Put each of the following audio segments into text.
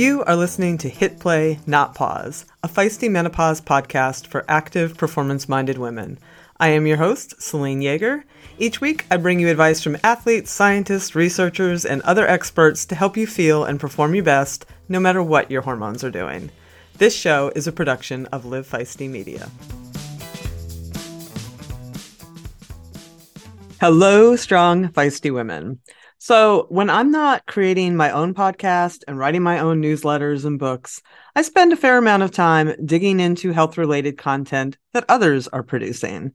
You are listening to Hit Play, Not Pause, a feisty menopause podcast for active, performance minded women. I am your host, Selene Yeager. Each week, I bring you advice from athletes, scientists, researchers, and other experts to help you feel and perform your best no matter what your hormones are doing. This show is a production of Live Feisty Media. Hello, strong, feisty women. So, when I'm not creating my own podcast and writing my own newsletters and books, I spend a fair amount of time digging into health related content that others are producing.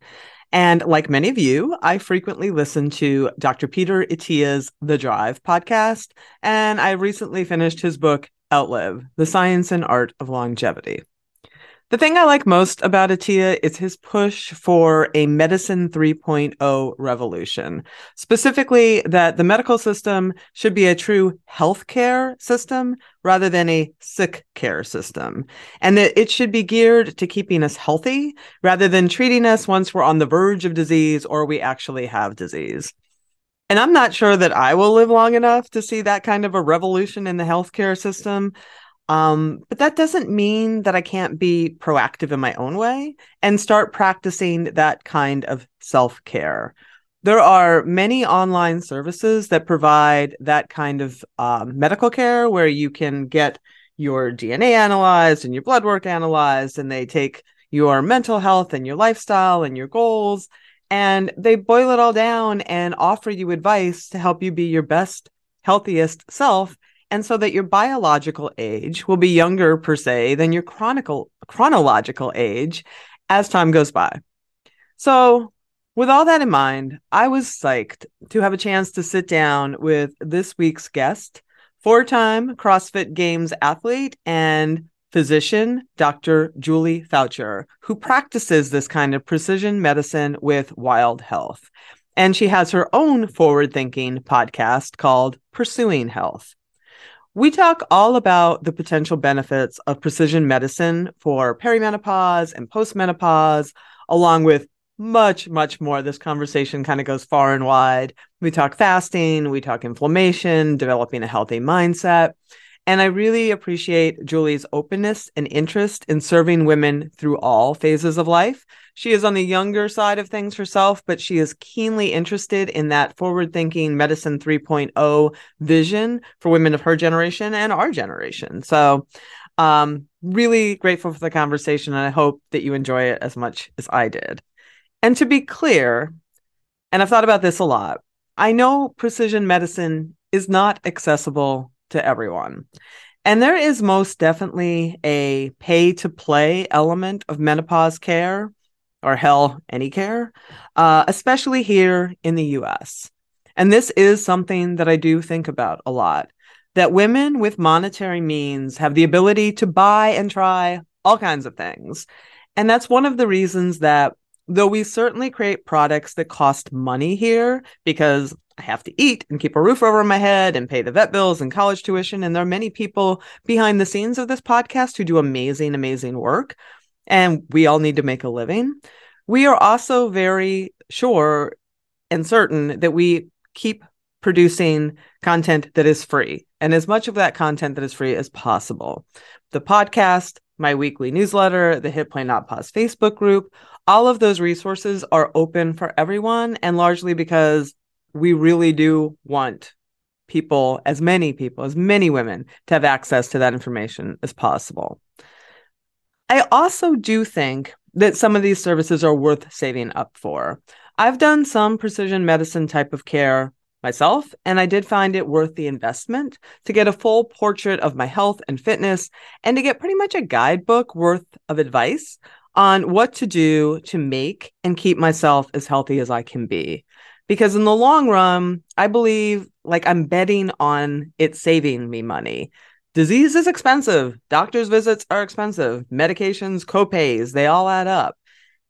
And like many of you, I frequently listen to Dr. Peter Attia's The Drive podcast, and I recently finished his book, Outlive The Science and Art of Longevity. The thing I like most about Attia is his push for a medicine 3.0 revolution. Specifically, that the medical system should be a true healthcare system rather than a sick care system. And that it should be geared to keeping us healthy rather than treating us once we're on the verge of disease or we actually have disease. And I'm not sure that I will live long enough to see that kind of a revolution in the healthcare system. Um, but that doesn't mean that I can't be proactive in my own way and start practicing that kind of self care. There are many online services that provide that kind of um, medical care where you can get your DNA analyzed and your blood work analyzed, and they take your mental health and your lifestyle and your goals, and they boil it all down and offer you advice to help you be your best, healthiest self and so that your biological age will be younger per se than your chronicle chronological age as time goes by. So, with all that in mind, I was psyched to have a chance to sit down with this week's guest, four-time CrossFit Games athlete and physician, Dr. Julie Foucher, who practices this kind of precision medicine with Wild Health. And she has her own forward thinking podcast called Pursuing Health. We talk all about the potential benefits of precision medicine for perimenopause and postmenopause, along with much, much more. This conversation kind of goes far and wide. We talk fasting, we talk inflammation, developing a healthy mindset. And I really appreciate Julie's openness and interest in serving women through all phases of life. She is on the younger side of things herself, but she is keenly interested in that forward thinking medicine 3.0 vision for women of her generation and our generation. So, um, really grateful for the conversation. And I hope that you enjoy it as much as I did. And to be clear, and I've thought about this a lot, I know precision medicine is not accessible to everyone. And there is most definitely a pay to play element of menopause care, or hell, any care, uh, especially here in the US. And this is something that I do think about a lot that women with monetary means have the ability to buy and try all kinds of things. And that's one of the reasons that though we certainly create products that cost money here because I have to eat and keep a roof over my head and pay the vet bills and college tuition. And there are many people behind the scenes of this podcast who do amazing, amazing work. And we all need to make a living. We are also very sure and certain that we keep producing content that is free and as much of that content that is free as possible. The podcast, my weekly newsletter, the Hit Play Not Pause Facebook group, all of those resources are open for everyone and largely because we really do want people, as many people, as many women, to have access to that information as possible. I also do think that some of these services are worth saving up for. I've done some precision medicine type of care myself, and I did find it worth the investment to get a full portrait of my health and fitness and to get pretty much a guidebook worth of advice on what to do to make and keep myself as healthy as I can be because in the long run, I believe like I'm betting on it saving me money. Disease is expensive. Doctor's visits are expensive. Medications, copays, they all add up.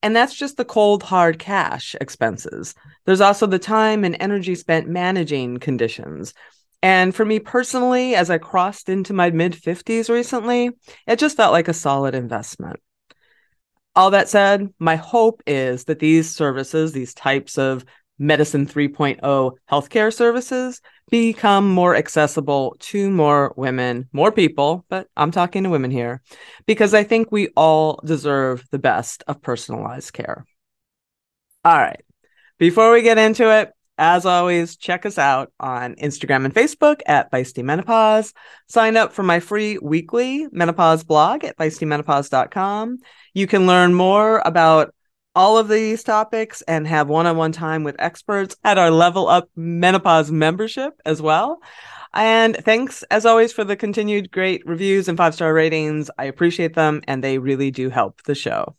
And that's just the cold, hard cash expenses. There's also the time and energy spent managing conditions. And for me personally, as I crossed into my mid 50s recently, it just felt like a solid investment. All that said, my hope is that these services, these types of Medicine 3.0 healthcare services become more accessible to more women, more people, but I'm talking to women here because I think we all deserve the best of personalized care. All right. Before we get into it, as always, check us out on Instagram and Facebook at Feisty Menopause. Sign up for my free weekly menopause blog at feistymenopause.com. You can learn more about all of these topics and have one-on-one time with experts at our level up menopause membership as well and thanks as always for the continued great reviews and five star ratings i appreciate them and they really do help the show all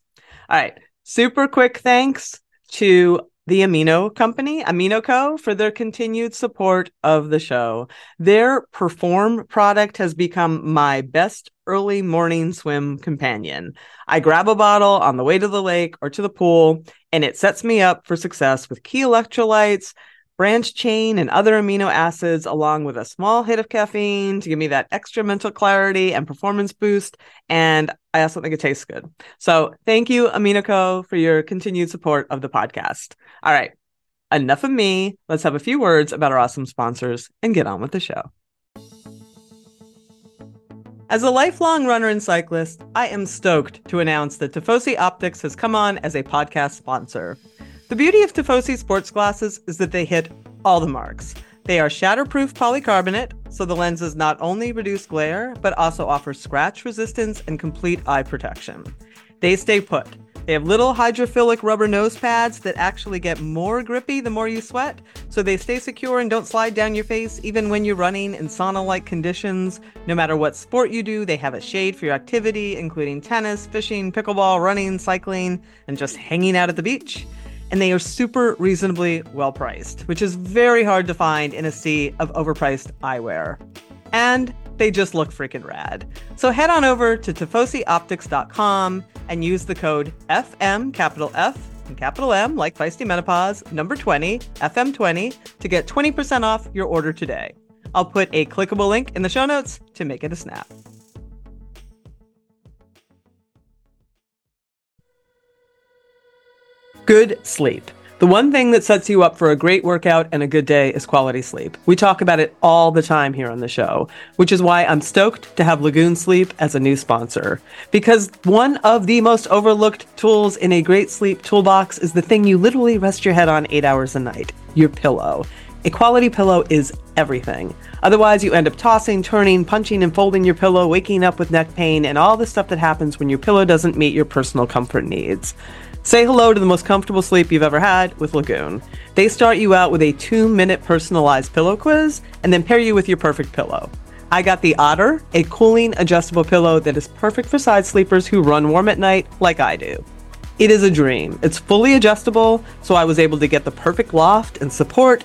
right super quick thanks to the Amino Company, Amino Co, for their continued support of the show. Their Perform product has become my best early morning swim companion. I grab a bottle on the way to the lake or to the pool, and it sets me up for success with key electrolytes, branch chain, and other amino acids, along with a small hit of caffeine to give me that extra mental clarity and performance boost. And I also think it tastes good. So thank you, AminoCo, for your continued support of the podcast. All right. Enough of me. Let's have a few words about our awesome sponsors and get on with the show. As a lifelong runner and cyclist, I am stoked to announce that Tifosi Optics has come on as a podcast sponsor. The beauty of Tifosi sports glasses is that they hit all the marks. They are shatterproof polycarbonate, so the lenses not only reduce glare, but also offer scratch resistance and complete eye protection. They stay put. They have little hydrophilic rubber nose pads that actually get more grippy the more you sweat, so they stay secure and don't slide down your face even when you're running in sauna like conditions. No matter what sport you do, they have a shade for your activity, including tennis, fishing, pickleball, running, cycling, and just hanging out at the beach and they are super reasonably well priced, which is very hard to find in a sea of overpriced eyewear. And they just look freaking rad. So head on over to tifosioptics.com and use the code FM, capital F, and capital M, like Feisty Menopause, number 20, FM20, to get 20% off your order today. I'll put a clickable link in the show notes to make it a snap. Good sleep. The one thing that sets you up for a great workout and a good day is quality sleep. We talk about it all the time here on the show, which is why I'm stoked to have Lagoon Sleep as a new sponsor. Because one of the most overlooked tools in a great sleep toolbox is the thing you literally rest your head on eight hours a night your pillow. A quality pillow is everything. Otherwise, you end up tossing, turning, punching, and folding your pillow, waking up with neck pain, and all the stuff that happens when your pillow doesn't meet your personal comfort needs. Say hello to the most comfortable sleep you've ever had with Lagoon. They start you out with a two minute personalized pillow quiz and then pair you with your perfect pillow. I got the Otter, a cooling adjustable pillow that is perfect for side sleepers who run warm at night like I do. It is a dream. It's fully adjustable, so I was able to get the perfect loft and support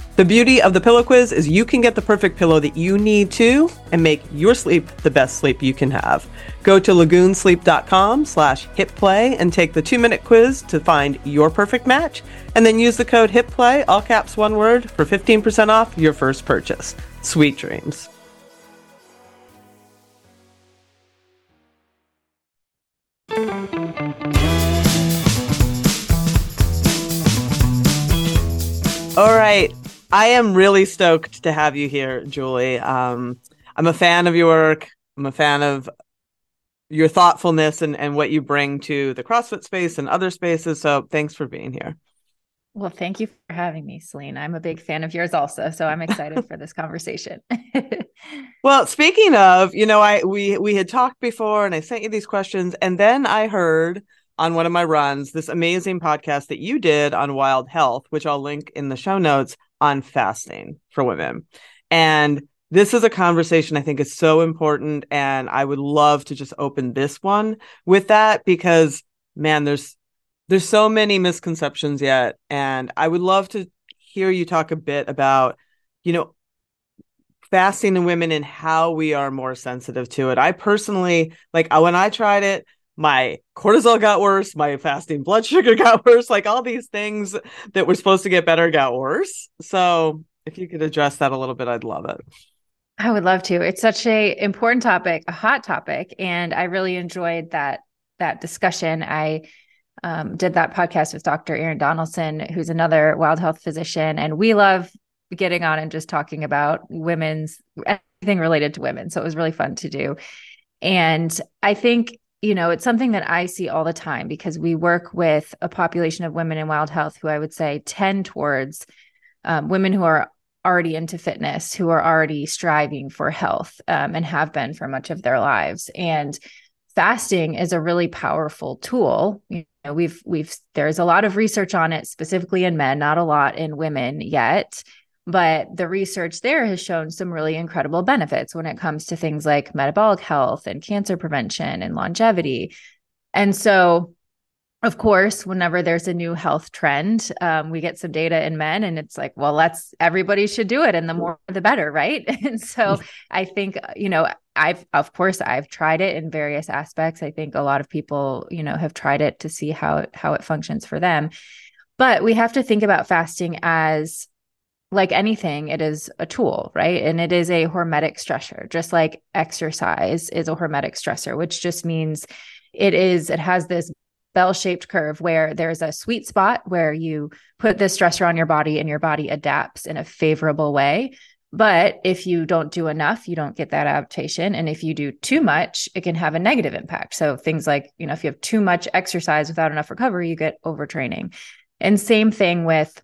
The beauty of the pillow quiz is you can get the perfect pillow that you need to and make your sleep the best sleep you can have. Go to lagoonsleep.com slash hitplay and take the two-minute quiz to find your perfect match, and then use the code HITPLAY, all caps one word, for 15% off your first purchase. Sweet dreams. All right. I am really stoked to have you here, Julie. Um, I'm a fan of your work. I'm a fan of your thoughtfulness and, and what you bring to the CrossFit space and other spaces. So thanks for being here. Well, thank you for having me, Selene. I'm a big fan of yours also, so I'm excited for this conversation. well, speaking of, you know, I we we had talked before and I sent you these questions and then I heard on one of my runs this amazing podcast that you did on wild health, which I'll link in the show notes on fasting for women. And this is a conversation I think is so important. And I would love to just open this one with that because man, there's there's so many misconceptions yet. And I would love to hear you talk a bit about, you know, fasting in women and how we are more sensitive to it. I personally, like when I tried it, my cortisol got worse, my fasting blood sugar got worse, like all these things that were supposed to get better got worse. So if you could address that a little bit, I'd love it. I would love to. It's such a important topic, a hot topic, and I really enjoyed that that discussion. I um, did that podcast with Dr. Aaron Donaldson, who's another wild health physician, and we love getting on and just talking about women's anything related to women. So it was really fun to do. And I think you know, it's something that I see all the time because we work with a population of women in wild health who I would say tend towards um, women who are already into fitness, who are already striving for health um, and have been for much of their lives. And fasting is a really powerful tool. You know, we've we've there's a lot of research on it specifically in men, not a lot in women yet. But the research there has shown some really incredible benefits when it comes to things like metabolic health and cancer prevention and longevity. And so, of course, whenever there's a new health trend, um, we get some data in men, and it's like, well, let's everybody should do it, and the more the better, right? And so, I think you know, I've of course I've tried it in various aspects. I think a lot of people, you know, have tried it to see how how it functions for them. But we have to think about fasting as like anything, it is a tool, right? And it is a hormetic stressor, just like exercise is a hormetic stressor, which just means it is, it has this bell shaped curve where there's a sweet spot where you put this stressor on your body and your body adapts in a favorable way. But if you don't do enough, you don't get that adaptation. And if you do too much, it can have a negative impact. So things like, you know, if you have too much exercise without enough recovery, you get overtraining. And same thing with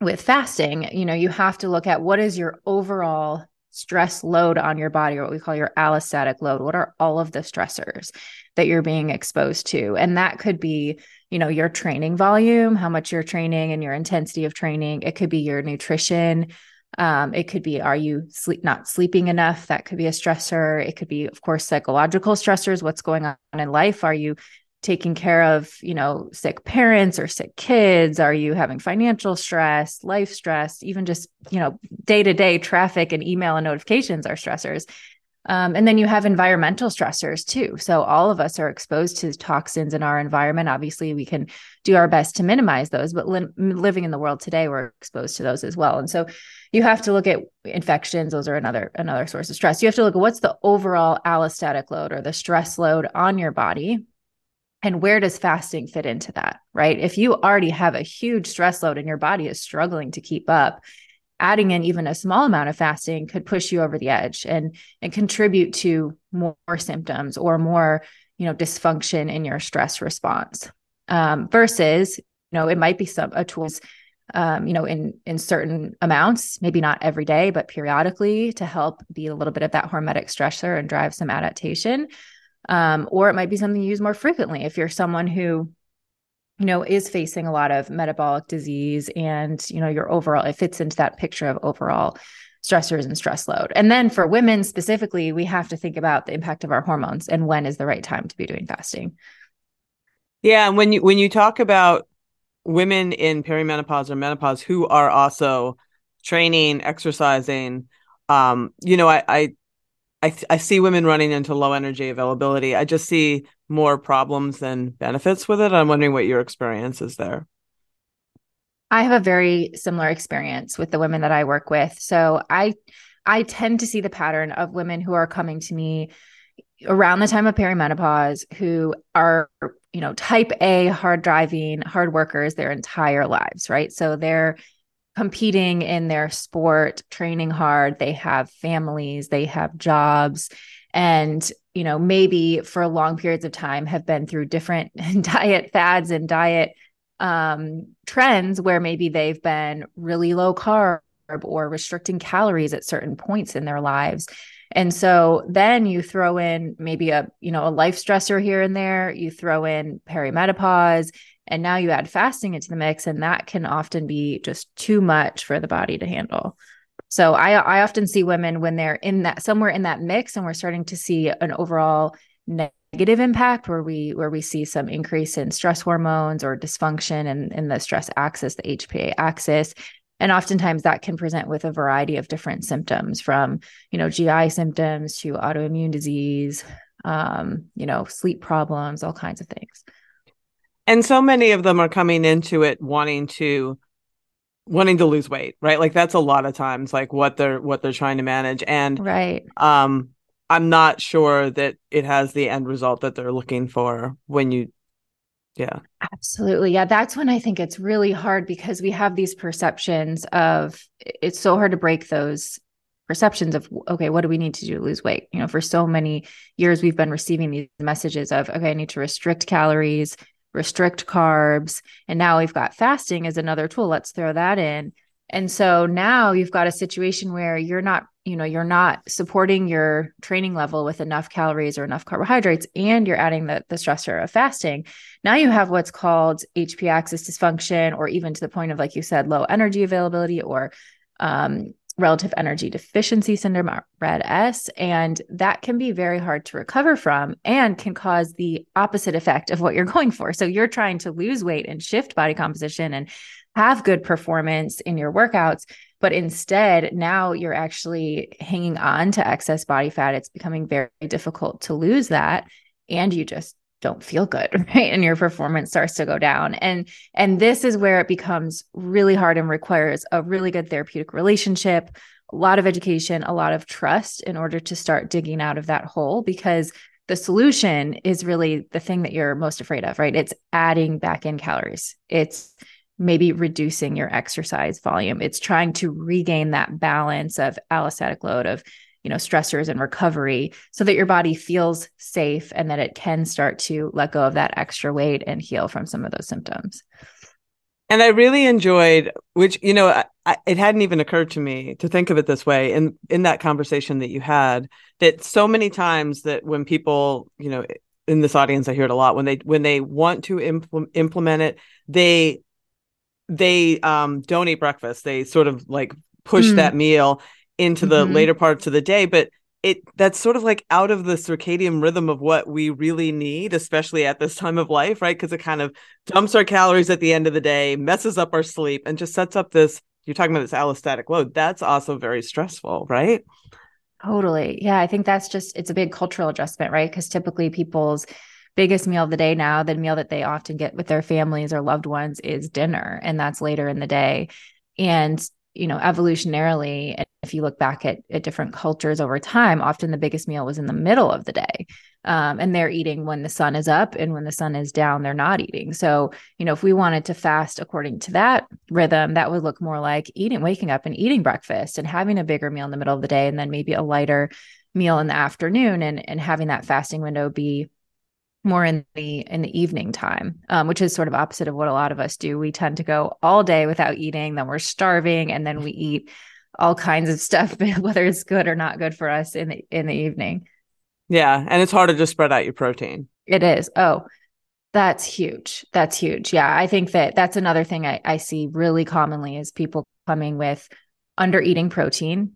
with fasting, you know, you have to look at what is your overall stress load on your body, or what we call your allostatic load. What are all of the stressors that you're being exposed to? And that could be, you know, your training volume, how much you're training and your intensity of training. It could be your nutrition. Um, it could be, are you sleep not sleeping enough? That could be a stressor. It could be, of course, psychological stressors. What's going on in life? Are you taking care of you know sick parents or sick kids? Are you having financial stress life stress even just you know day to day traffic and email and notifications are stressors. Um, and then you have environmental stressors too. So all of us are exposed to toxins in our environment. Obviously we can do our best to minimize those but li- living in the world today we're exposed to those as well. And so you have to look at infections. Those are another another source of stress. You have to look at what's the overall allostatic load or the stress load on your body and where does fasting fit into that, right? If you already have a huge stress load and your body is struggling to keep up, adding in even a small amount of fasting could push you over the edge and and contribute to more symptoms or more, you know, dysfunction in your stress response. Um, versus, you know, it might be some a tools um, you know, in in certain amounts, maybe not every day, but periodically to help be a little bit of that hormetic stressor and drive some adaptation um, or it might be something you use more frequently if you're someone who you know is facing a lot of metabolic disease and you know your overall it fits into that picture of overall stressors and stress load. And then for women specifically we have to think about the impact of our hormones and when is the right time to be doing fasting. Yeah and when you when you talk about women in perimenopause or menopause who are also training exercising um you know i i I, th- I see women running into low energy availability. I just see more problems than benefits with it. I'm wondering what your experience is there. I have a very similar experience with the women that I work with. So I I tend to see the pattern of women who are coming to me around the time of perimenopause who are you know type A hard driving hard workers their entire lives, right? So they're competing in their sport, training hard, they have families, they have jobs, and you know maybe for long periods of time have been through different diet fads and diet um, trends where maybe they've been really low carb or restricting calories at certain points in their lives. And so then you throw in maybe a, you know, a life stressor here and there, you throw in perimenopause, and now you add fasting into the mix, and that can often be just too much for the body to handle. So I, I often see women when they're in that somewhere in that mix, and we're starting to see an overall negative impact where we where we see some increase in stress hormones or dysfunction in, in the stress axis, the HPA axis. and oftentimes that can present with a variety of different symptoms from you know gi symptoms to autoimmune disease um, you know sleep problems all kinds of things and so many of them are coming into it wanting to wanting to lose weight right? Like that's a lot of times like what they're what they're trying to manage. And right. um i'm not sure that it has the end result that they're looking for when you yeah. Absolutely. Yeah that's when i think it's really hard because we have these perceptions of it's so hard to break those perceptions of okay what do we need to do to lose weight? You know for so many years we've been receiving these messages of okay i need to restrict calories restrict carbs. And now we've got fasting as another tool. Let's throw that in. And so now you've got a situation where you're not, you know, you're not supporting your training level with enough calories or enough carbohydrates, and you're adding the, the stressor of fasting. Now you have what's called HP axis dysfunction, or even to the point of, like you said, low energy availability or um, relative energy deficiency syndrome, uh, RED-S, and that can be very hard to recover from and can cause the opposite effect of what you're going for. So you're trying to lose weight and shift body composition and have good performance in your workouts, but instead now you're actually hanging on to excess body fat. It's becoming very difficult to lose that and you just don't feel good right? And your performance starts to go down. And and this is where it becomes really hard and requires a really good therapeutic relationship a lot of education a lot of trust in order to start digging out of that hole because the solution is really the thing that you're most afraid of right? It's adding back in calories. It's maybe reducing your exercise volume. It's trying to regain that balance of allostatic load of you know stressors and recovery so that your body feels safe and that it can start to let go of that extra weight and heal from some of those symptoms. And i really enjoyed which you know I, it hadn't even occurred to me to think of it this way in in that conversation that you had that so many times that when people you know in this audience i hear it a lot when they when they want to impl- implement it they they um don't eat breakfast. They sort of like push mm. that meal into the mm-hmm. later parts of the day but it that's sort of like out of the circadian rhythm of what we really need especially at this time of life right? Because it kind of dumps our calories at the end of the day messes up our sleep and just sets up this you're talking about this allostatic load. That's also very stressful right? Totally. Yeah i think that's just it's a big cultural adjustment right? Because typically people's biggest meal of the day now the meal that they often get with their families or loved ones is dinner and that's later in the day. And you know evolutionarily if you look back at, at different cultures over time often the biggest meal was in the middle of the day um, and they're eating when the sun is up and when the sun is down they're not eating. So you know if we wanted to fast according to that rhythm that would look more like eating waking up and eating breakfast and having a bigger meal in the middle of the day and then maybe a lighter meal in the afternoon and and having that fasting window be more in the in the evening time um, which is sort of opposite of what a lot of us do. We tend to go all day without eating then we're starving and then we eat all kinds of stuff whether it's good or not good for us in the in the evening. Yeah and it's hard to just spread out your protein. It is. Oh that's huge. That's huge. Yeah i think that that's another thing i, I see really commonly is people coming with under eating protein.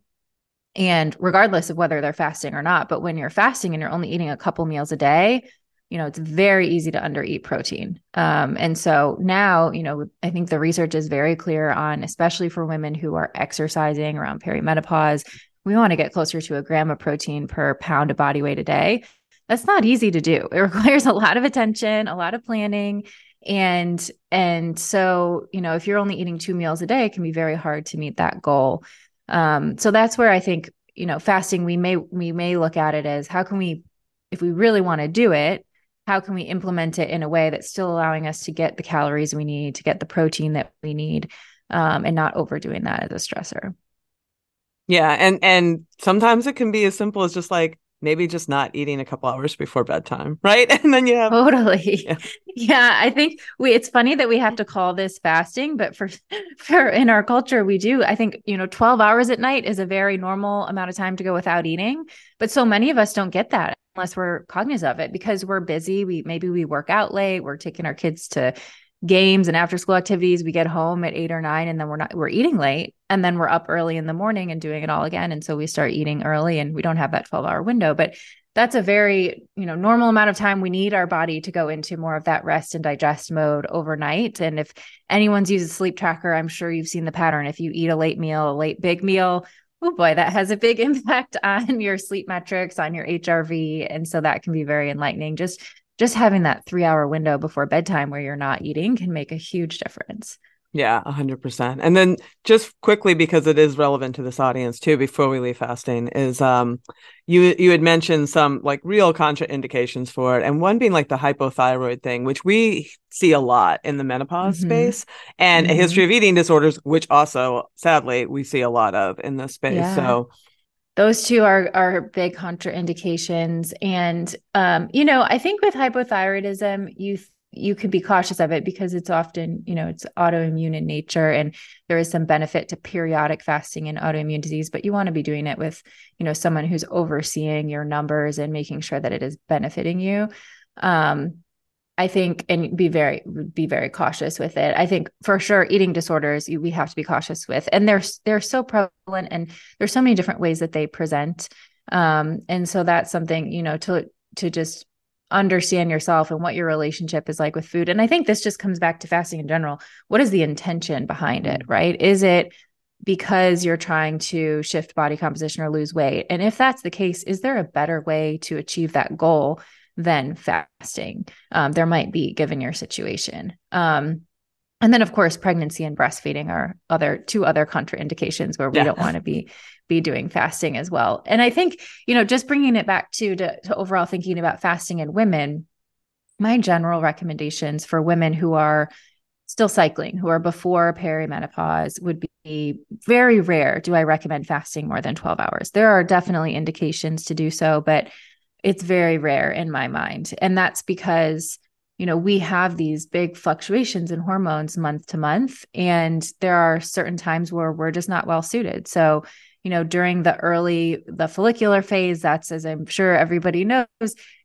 And regardless of whether they're fasting or not but when you're fasting and you're only eating a couple meals a day you know, it's very easy to undereat protein. Um, and so now, you know, I think the research is very clear on, especially for women who are exercising around perimenopause, we want to get closer to a gram of protein per pound of body weight a day. That's not easy to do. It requires a lot of attention, a lot of planning. And and so, you know, if you're only eating two meals a day, it can be very hard to meet that goal. Um, so that's where I think, you know, fasting, we may we may look at it as how can we, if we really want to do it, how can we implement it in a way that's still allowing us to get the calories we need to get the protein that we need um, and not overdoing that as a stressor? Yeah and and sometimes it can be as simple as just like maybe just not eating a couple hours before bedtime right? And then you have totally. Yeah. yeah i think we it's funny that we have to call this fasting but for for in our culture we do. I think you know 12 hours at night is a very normal amount of time to go without eating but so many of us don't get that unless we're cognizant of it because we're busy. We maybe we work out late, we're taking our kids to games and after school activities. We get home at eight or nine and then we're not we're eating late and then we're up early in the morning and doing it all again. And so we start eating early and we don't have that 12 hour window. But that's a very you know normal amount of time we need our body to go into more of that rest and digest mode overnight and if anyone's used a sleep tracker i'm sure you've seen the pattern if you eat a late meal a late big meal oh boy that has a big impact on your sleep metrics on your hrv and so that can be very enlightening. Just just having that three hour window before bedtime where you're not eating can make a huge difference yeah, 100%. And then just quickly because it is relevant to this audience too before we leave fasting is um you you had mentioned some like real contraindications for it and one being like the hypothyroid thing which we see a lot in the menopause mm-hmm. space and mm-hmm. a history of eating disorders which also sadly we see a lot of in this space. Yeah. So those two are are big contraindications and um you know, I think with hypothyroidism you you can be cautious of it because it's often, you know, it's autoimmune in nature and there is some benefit to periodic fasting in autoimmune disease, but you want to be doing it with, you know, someone who's overseeing your numbers and making sure that it is benefiting you. Um, I think, and be very, be very cautious with it. I think for sure, eating disorders we have to be cautious with, and they're they're so prevalent, and there's so many different ways that they present. Um, and so that's something you know to to just understand yourself and what your relationship is like with food. And I think this just comes back to fasting in general. What is the intention behind it, mm-hmm. right? Is it because you're trying to shift body composition or lose weight? And if that's the case, is there a better way to achieve that goal than fasting? Um, there might be, given your situation. Um, and then of course pregnancy and breastfeeding are other two other contraindications where we yeah. don't want to be be doing fasting as well. And i think you know just bringing it back to, to, to overall thinking about fasting in women my general recommendations for women who are still cycling who are before perimenopause would be very rare do i recommend fasting more than 12 hours. There are definitely indications to do so but it's very rare in my mind. And that's because you know, we have these big fluctuations in hormones month to month, and there are certain times where we're just not well suited. So, you know, during the early, the follicular phase, that's as I'm sure everybody knows,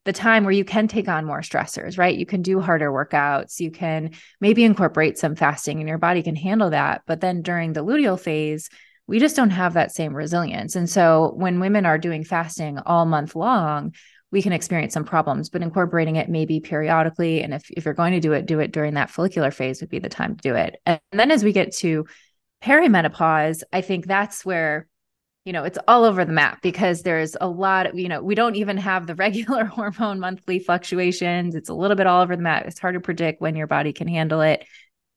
the time where you can take on more stressors, right? You can do harder workouts, you can maybe incorporate some fasting, and your body can handle that. But then during the luteal phase, we just don't have that same resilience. And so when women are doing fasting all month long, we can experience some problems, but incorporating it maybe periodically. And if, if you're going to do it, do it during that follicular phase would be the time to do it. And then as we get to perimenopause, I think that's where, you know, it's all over the map because there's a lot of, you know, we don't even have the regular hormone monthly fluctuations. It's a little bit all over the map. It's hard to predict when your body can handle it.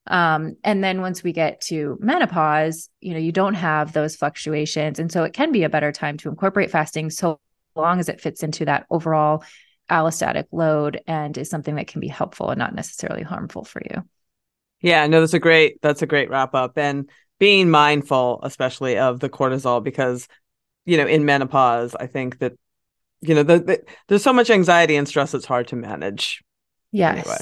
Um, and then once we get to menopause, you know, you don't have those fluctuations. And so it can be a better time to incorporate fasting so long as it fits into that overall allostatic load and is something that can be helpful and not necessarily harmful for you. Yeah, no, that's a great that's a great wrap up. And being mindful, especially of the cortisol, because you know, in menopause, I think that you know, the, the, there's so much anxiety and stress it's hard to manage. Yes. Anyway.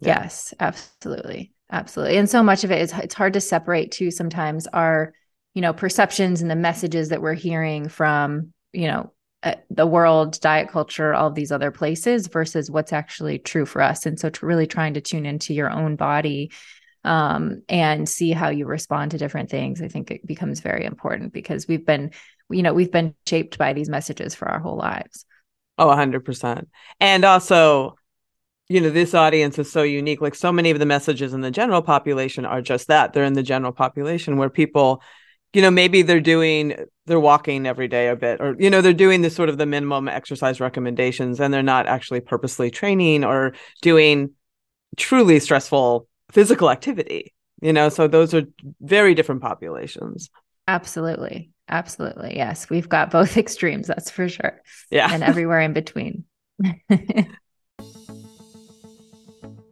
Yeah. Yes, absolutely. Absolutely. And so much of it is it's hard to separate too sometimes our, you know, perceptions and the messages that we're hearing from, you know, uh, the world, diet culture, all these other places versus what's actually true for us. And so, really trying to tune into your own body um, and see how you respond to different things, I think it becomes very important because we've been, you know, we've been shaped by these messages for our whole lives. Oh, 100%. And also, you know, this audience is so unique. Like so many of the messages in the general population are just that. They're in the general population where people you know maybe they're doing they're walking every day a bit or you know they're doing this sort of the minimum exercise recommendations and they're not actually purposely training or doing truly stressful physical activity you know so those are very different populations. Absolutely. Absolutely. Yes we've got both extremes that's for sure. Yeah. And everywhere in between.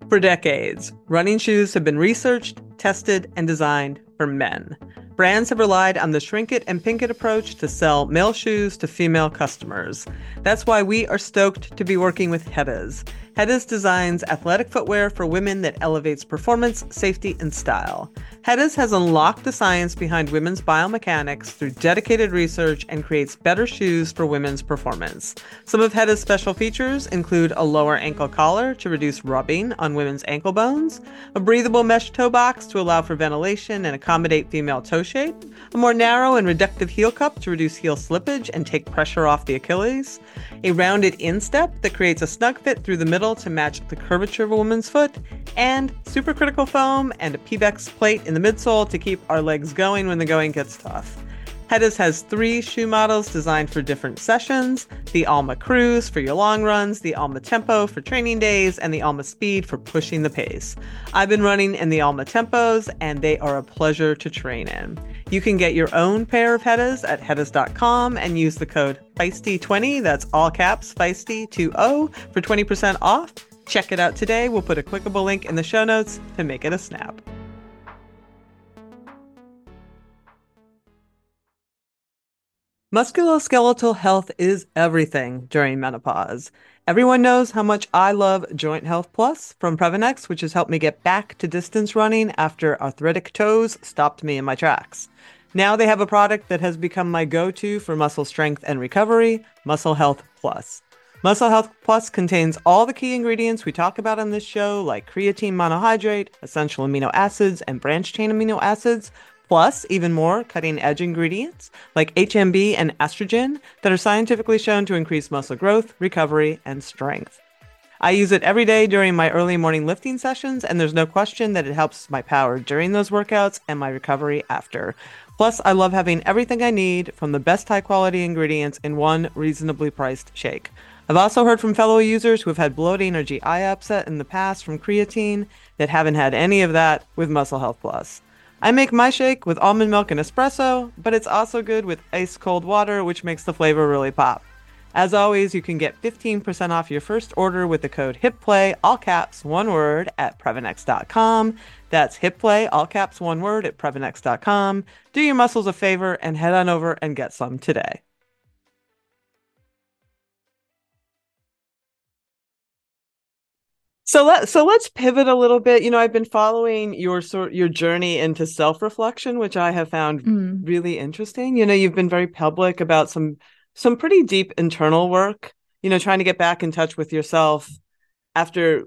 For decades running shoes have been researched tested and designed for men. Brands have relied on the shrink it and pink it approach to sell male shoes to female customers. That's why we are stoked to be working with Heddas. Heddas designs athletic footwear for women that elevates performance, safety, and style. HEDIS has unlocked the science behind women's biomechanics through dedicated research and creates better shoes for women's performance. Some of HEDIS special features include a lower ankle collar to reduce rubbing on women's ankle bones, a breathable mesh toe box to allow for ventilation and accommodate female toe shape, a more narrow and reductive heel cup to reduce heel slippage and take pressure off the Achilles, a rounded instep that creates a snug fit through the middle to match the curvature of a woman's foot, and supercritical foam and a Pebax plate in the midsole to keep our legs going when the going gets tough. HEDIS has three shoe models designed for different sessions the Alma Cruise for your long runs, the Alma Tempo for training days, and the Alma Speed for pushing the pace. I've been running in the Alma Tempos, and they are a pleasure to train in. You can get your own pair of HEDIS at hedis.com and use the code FEISTY20, that's all caps, FEISTY20, for 20% off. Check it out today. We'll put a clickable link in the show notes to make it a snap. Musculoskeletal health is everything during menopause. Everyone knows how much I love Joint Health Plus from Previnex, which has helped me get back to distance running after arthritic toes stopped me in my tracks. Now they have a product that has become my go to for muscle strength and recovery Muscle Health Plus. Muscle Health Plus contains all the key ingredients we talk about on this show, like creatine monohydrate, essential amino acids, and branched chain amino acids, plus even more cutting edge ingredients like HMB and estrogen that are scientifically shown to increase muscle growth, recovery, and strength. I use it every day during my early morning lifting sessions, and there's no question that it helps my power during those workouts and my recovery after. Plus, I love having everything I need from the best high quality ingredients in one reasonably priced shake. I've also heard from fellow users who have had bloating or GI upset in the past from creatine that haven't had any of that with Muscle Health Plus. I make my shake with almond milk and espresso, but it's also good with ice cold water, which makes the flavor really pop. As always, you can get 15% off your first order with the code HITPLAY, all caps, one word, at Previnex.com. That's HITPLAY, all caps, one word, at Previnex.com. Do your muscles a favor and head on over and get some today. So let so let's pivot a little bit. You know, I've been following your sort your journey into self-reflection, which I have found mm. really interesting. You know, you've been very public about some some pretty deep internal work, you know, trying to get back in touch with yourself after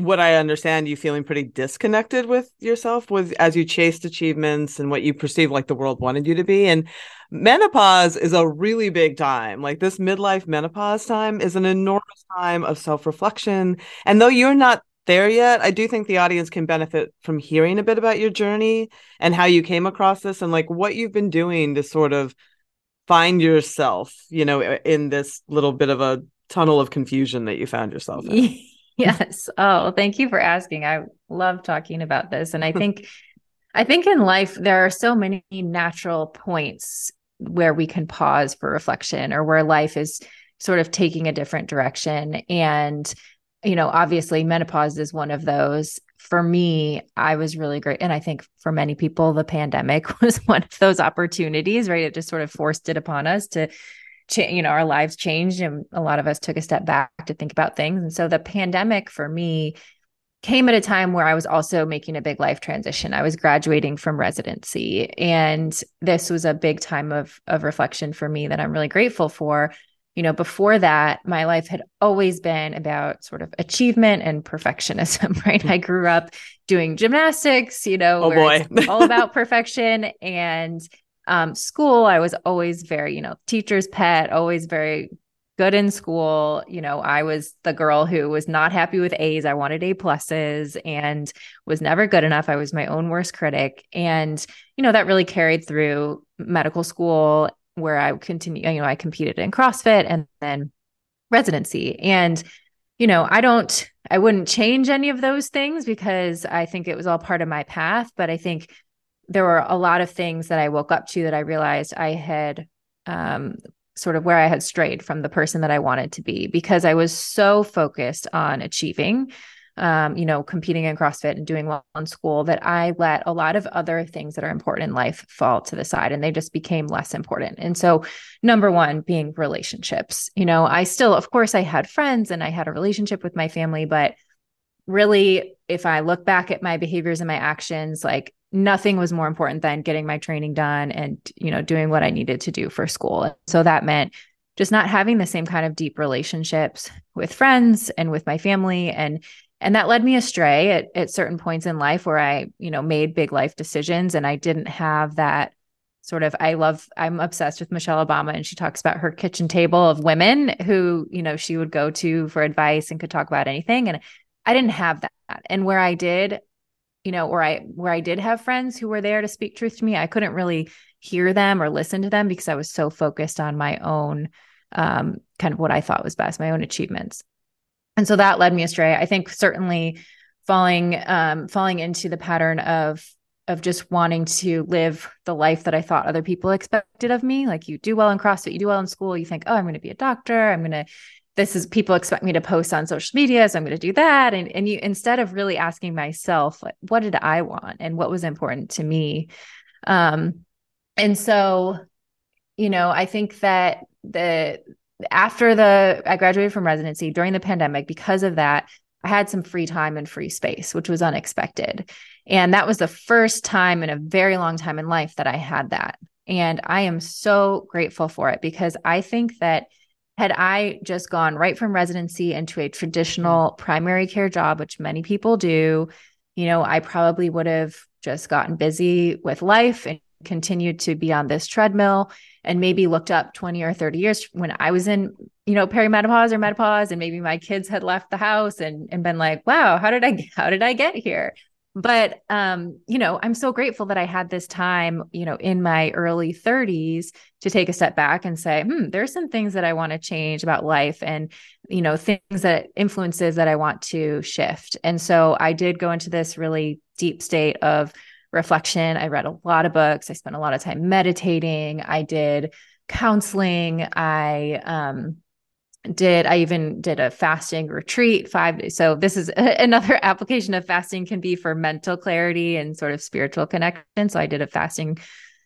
what I understand you feeling pretty disconnected with yourself with as you chased achievements and what you perceive like the world wanted you to be. And menopause is a really big time. Like this midlife menopause time is an enormous time of self-reflection. And though you're not there yet, I do think the audience can benefit from hearing a bit about your journey and how you came across this and like what you've been doing to sort of find yourself, you know, in this little bit of a tunnel of confusion that you found yourself in. yes. Oh, thank you for asking. I love talking about this. And I think I think in life there are so many natural points where we can pause for reflection or where life is sort of taking a different direction and you know obviously menopause is one of those for me i was really great and i think for many people the pandemic was one of those opportunities right it just sort of forced it upon us to cha- you know our lives changed and a lot of us took a step back to think about things and so the pandemic for me came at a time where I was also making a big life transition. I was graduating from residency and this was a big time of of reflection for me that I'm really grateful for. You know, before that, my life had always been about sort of achievement and perfectionism, right? I grew up doing gymnastics, you know, oh boy. all about perfection and um, school, I was always very, you know, teacher's pet, always very good in school. You know, I was the girl who was not happy with A's. I wanted A pluses and was never good enough. I was my own worst critic. And, you know, that really carried through medical school where I continued, you know, I competed in CrossFit and then residency. And, you know, I don't, I wouldn't change any of those things because I think it was all part of my path. But I think there were a lot of things that I woke up to that I realized I had um, sort of where I had strayed from the person that I wanted to be because I was so focused on achieving, um, you know, competing in CrossFit and doing well in school that I let a lot of other things that are important in life fall to the side and they just became less important. And so, number one being relationships. You know, I still, of course, I had friends and I had a relationship with my family, but really, if I look back at my behaviors and my actions, like nothing was more important than getting my training done and you know doing what i needed to do for school. So that meant just not having the same kind of deep relationships with friends and with my family. And and that led me astray at, at certain points in life where i you know made big life decisions and i didn't have that sort of i love i'm obsessed with michelle obama and she talks about her kitchen table of women who you know she would go to for advice and could talk about anything. And i didn't have that. And where i did you know where i where i did have friends who were there to speak truth to me i couldn't really hear them or listen to them because i was so focused on my own um, kind of what i thought was best my own achievements and so that led me astray i think certainly falling um, falling into the pattern of of just wanting to live the life that I thought other people expected of me. Like you do well in CrossFit, you do well in school, you think, oh, I'm going to be a doctor. I'm going to, this is people expect me to post on social media. So I'm going to do that. And, and you, instead of really asking myself, like, what did I want and what was important to me? Um, and so, you know, I think that the, after the, I graduated from residency during the pandemic, because of that, I had some free time and free space, which was unexpected. And that was the first time in a very long time in life that I had that. And I am so grateful for it because I think that had I just gone right from residency into a traditional mm-hmm. primary care job, which many people do, you know, I probably would have just gotten busy with life and continued to be on this treadmill and maybe looked up 20 or 30 years when I was in, you know, perimenopause or menopause and maybe my kids had left the house and and been like, "Wow, how did I how did I get here?" But um, you know, I'm so grateful that I had this time, you know, in my early 30s to take a step back and say, "Hmm, there's some things that I want to change about life and, you know, things that influences that I want to shift." And so I did go into this really deep state of reflection. I read a lot of books. I spent a lot of time meditating. I did counseling. I um, did I even did a fasting retreat five days. So this is another application of fasting can be for mental clarity and sort of spiritual connection. So I did a fasting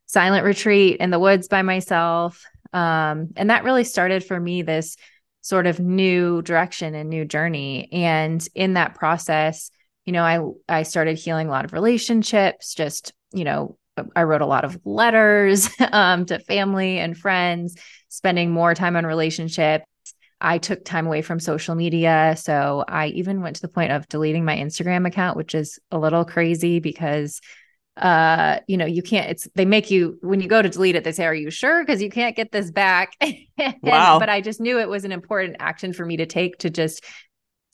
silent retreat in the woods by myself. Um, and that really started for me this sort of new direction and new journey. And in that process, you know, I I started healing a lot of relationships, just, you know, I wrote a lot of letters um, to family and friends, spending more time on relationships. I took time away from social media. So I even went to the point of deleting my Instagram account, which is a little crazy because uh you know you can't it's they make you when you go to delete it they say are you sure because you can't get this back wow. but i just knew it was an important action for me to take to just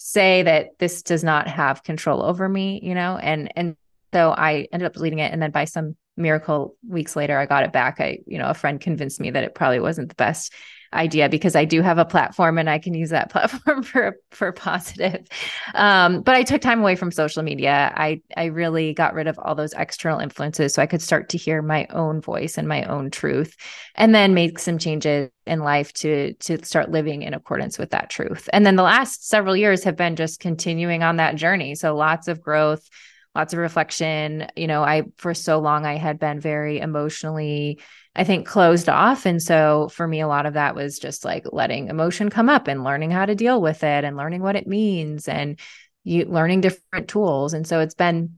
say that this does not have control over me, you know, and and so I ended up deleting it, and then by some miracle weeks later, I got it back. I, you know, a friend convinced me that it probably wasn't the best idea because I do have a platform and I can use that platform for for positive. Um, but I took time away from social media. I I really got rid of all those external influences so I could start to hear my own voice and my own truth, and then make some changes in life to to start living in accordance with that truth. And then the last several years have been just continuing on that journey. So lots of growth lots of reflection you know i for so long i had been very emotionally I think closed off. And so for me, a lot of that was just like letting emotion come up and learning how to deal with it and learning what it means and you learning different tools. And so it's been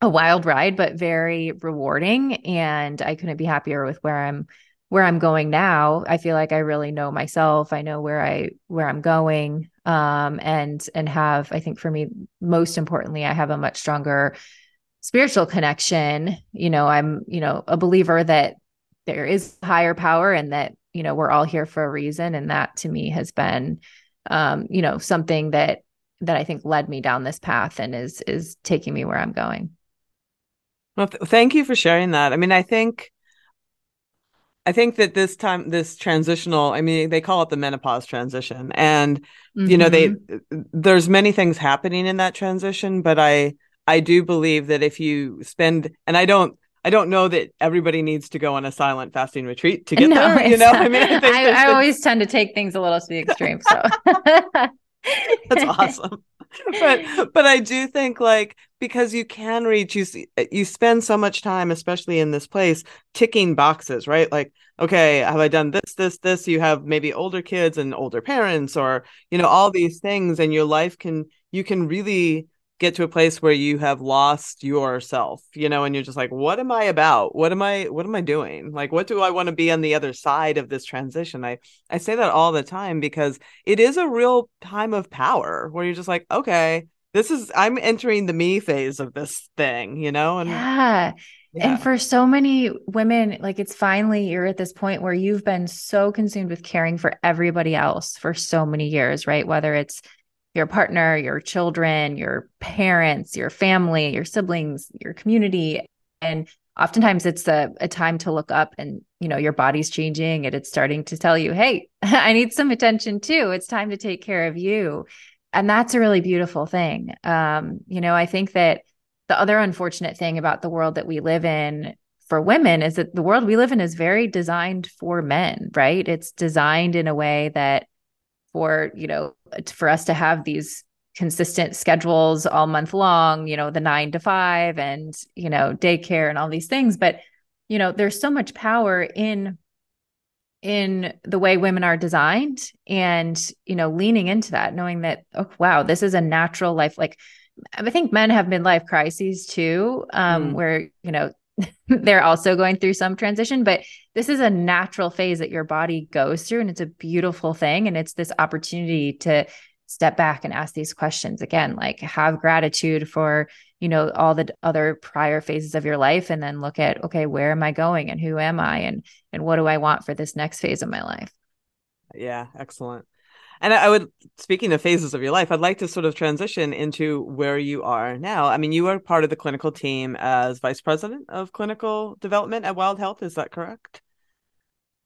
a wild ride, but very rewarding. And I couldn't be happier with where I'm where I'm going now. I feel like I really know myself. I know where I where I'm going. Um and and have, I think for me, most importantly, I have a much stronger spiritual connection. You know, I'm, you know, a believer that there is higher power and that you know we're all here for a reason and that to me has been um you know something that that i think led me down this path and is is taking me where i'm going well th- thank you for sharing that i mean i think i think that this time this transitional i mean they call it the menopause transition and mm-hmm. you know they mm-hmm. there's many things happening in that transition but i i do believe that if you spend and i don't I don't know that everybody needs to go on a silent fasting retreat to get no, there. You know, I mean, I, I, I always tend to take things a little to the extreme. So that's awesome. But but I do think like because you can reach you see, you spend so much time, especially in this place, ticking boxes, right? Like, okay, have I done this, this, this? You have maybe older kids and older parents, or you know, all these things, and your life can you can really get to a place where you have lost yourself, you know, and you're just like, what am I about? What am I what am I doing? Like what do I want to be on the other side of this transition? I I say that all the time because it is a real time of power where you're just like, okay, this is I'm entering the me phase of this thing, you know? And yeah. yeah. And for so many women, like it's finally you're at this point where you've been so consumed with caring for everybody else for so many years, right? Whether it's your partner, your children, your parents, your family, your siblings, your community. And oftentimes it's a, a time to look up and you know your body's changing and it's starting to tell you hey i need some attention too. It's time to take care of you. And that's a really beautiful thing. Um, you know i think that the other unfortunate thing about the world that we live in for women is that the world we live in is very designed for men right? It's designed in a way that for you know for us to have these consistent schedules all month long you know the 9 to 5 and you know daycare and all these things but you know there's so much power in in the way women are designed and you know leaning into that knowing that oh wow this is a natural life like i think men have midlife crises too um mm. where you know they're also going through some transition but this is a natural phase that your body goes through and it's a beautiful thing. And it's this opportunity to step back and ask these questions again like have gratitude for you know all the other prior phases of your life and then look at okay where am i going and who am i and and what do i want for this next phase of my life? Yeah excellent and I would, speaking of phases of your life, I'd like to sort of transition into where you are now. I mean, you are part of the clinical team as vice president of clinical development at Wild Health. Is that correct?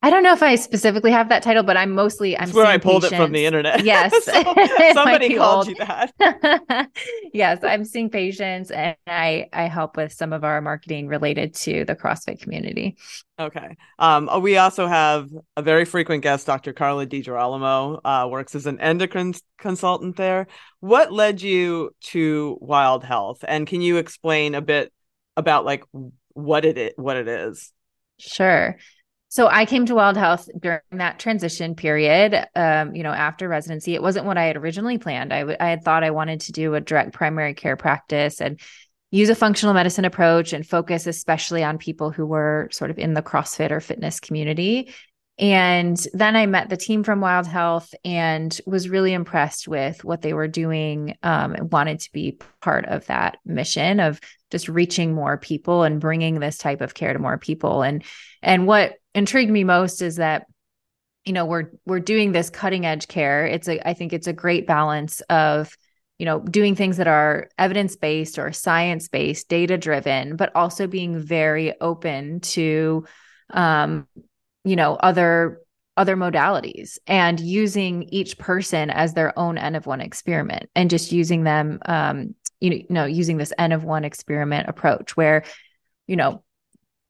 I don't know if I specifically have that title, but I'm mostly I'm where I pulled patients. it from the internet. Yes, so somebody called old. you that. yes, I'm seeing patients, and I I help with some of our marketing related to the CrossFit community. Okay. Um, uh, we also have a very frequent guest, Dr. Carla DiGirolamo, uh, works as an endocrine consultant there. What led you to Wild Health, and can you explain a bit about like what it what it is? Sure. So I came to Wild Health during that transition period. Um, you know, after residency, it wasn't what I had originally planned. I, w- I had thought I wanted to do a direct primary care practice and use a functional medicine approach and focus especially on people who were sort of in the CrossFit or fitness community. And then I met the team from Wild Health and was really impressed with what they were doing um, and wanted to be part of that mission of just reaching more people and bringing this type of care to more people. And and what intrigued me most is that you know we're we're doing this cutting edge care. It's a I think it's a great balance of you know doing things that are evidence based or science based, data driven, but also being very open to um, you know other other modalities and using each person as their own n of one experiment and just using them um you know using this n of one experiment approach where you know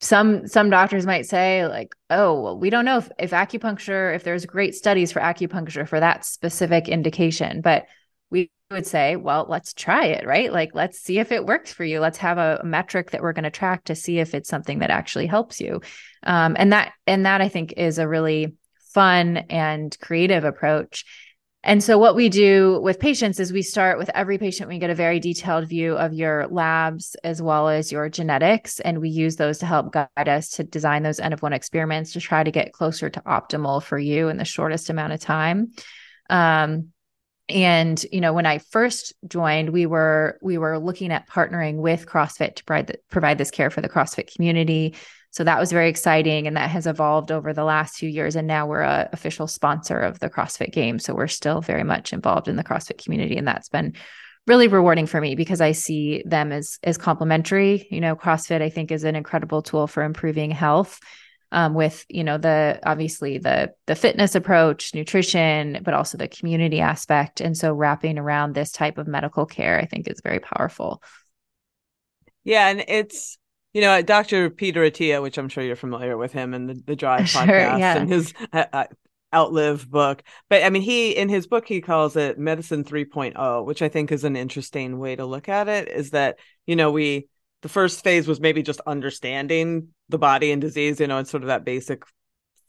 some some doctors might say like oh well we don't know if, if acupuncture if there's great studies for acupuncture for that specific indication but we would say, well, let's try it, right? Like, let's see if it works for you. Let's have a metric that we're going to track to see if it's something that actually helps you. Um, and that, and that I think is a really fun and creative approach. And so, what we do with patients is we start with every patient, we get a very detailed view of your labs as well as your genetics. And we use those to help guide us to design those N of one experiments to try to get closer to optimal for you in the shortest amount of time. Um, and you know when i first joined we were we were looking at partnering with crossfit to provide, the, provide this care for the crossfit community so that was very exciting and that has evolved over the last few years and now we're a official sponsor of the crossfit game so we're still very much involved in the crossfit community and that's been really rewarding for me because i see them as as complementary. You know crossfit i think is an incredible tool for improving health um, with you know the obviously the the fitness approach nutrition but also the community aspect. And so wrapping around this type of medical care i think is very powerful. Yeah and it's you know dr peter attia which i'm sure you're familiar with him and the, the drive sure, podcast yeah. and his uh, uh, outlive book but i mean he in his book he calls it medicine 3.0 which i think is an interesting way to look at it is that you know we the first phase was maybe just understanding the body and disease, you know, it's sort of that basic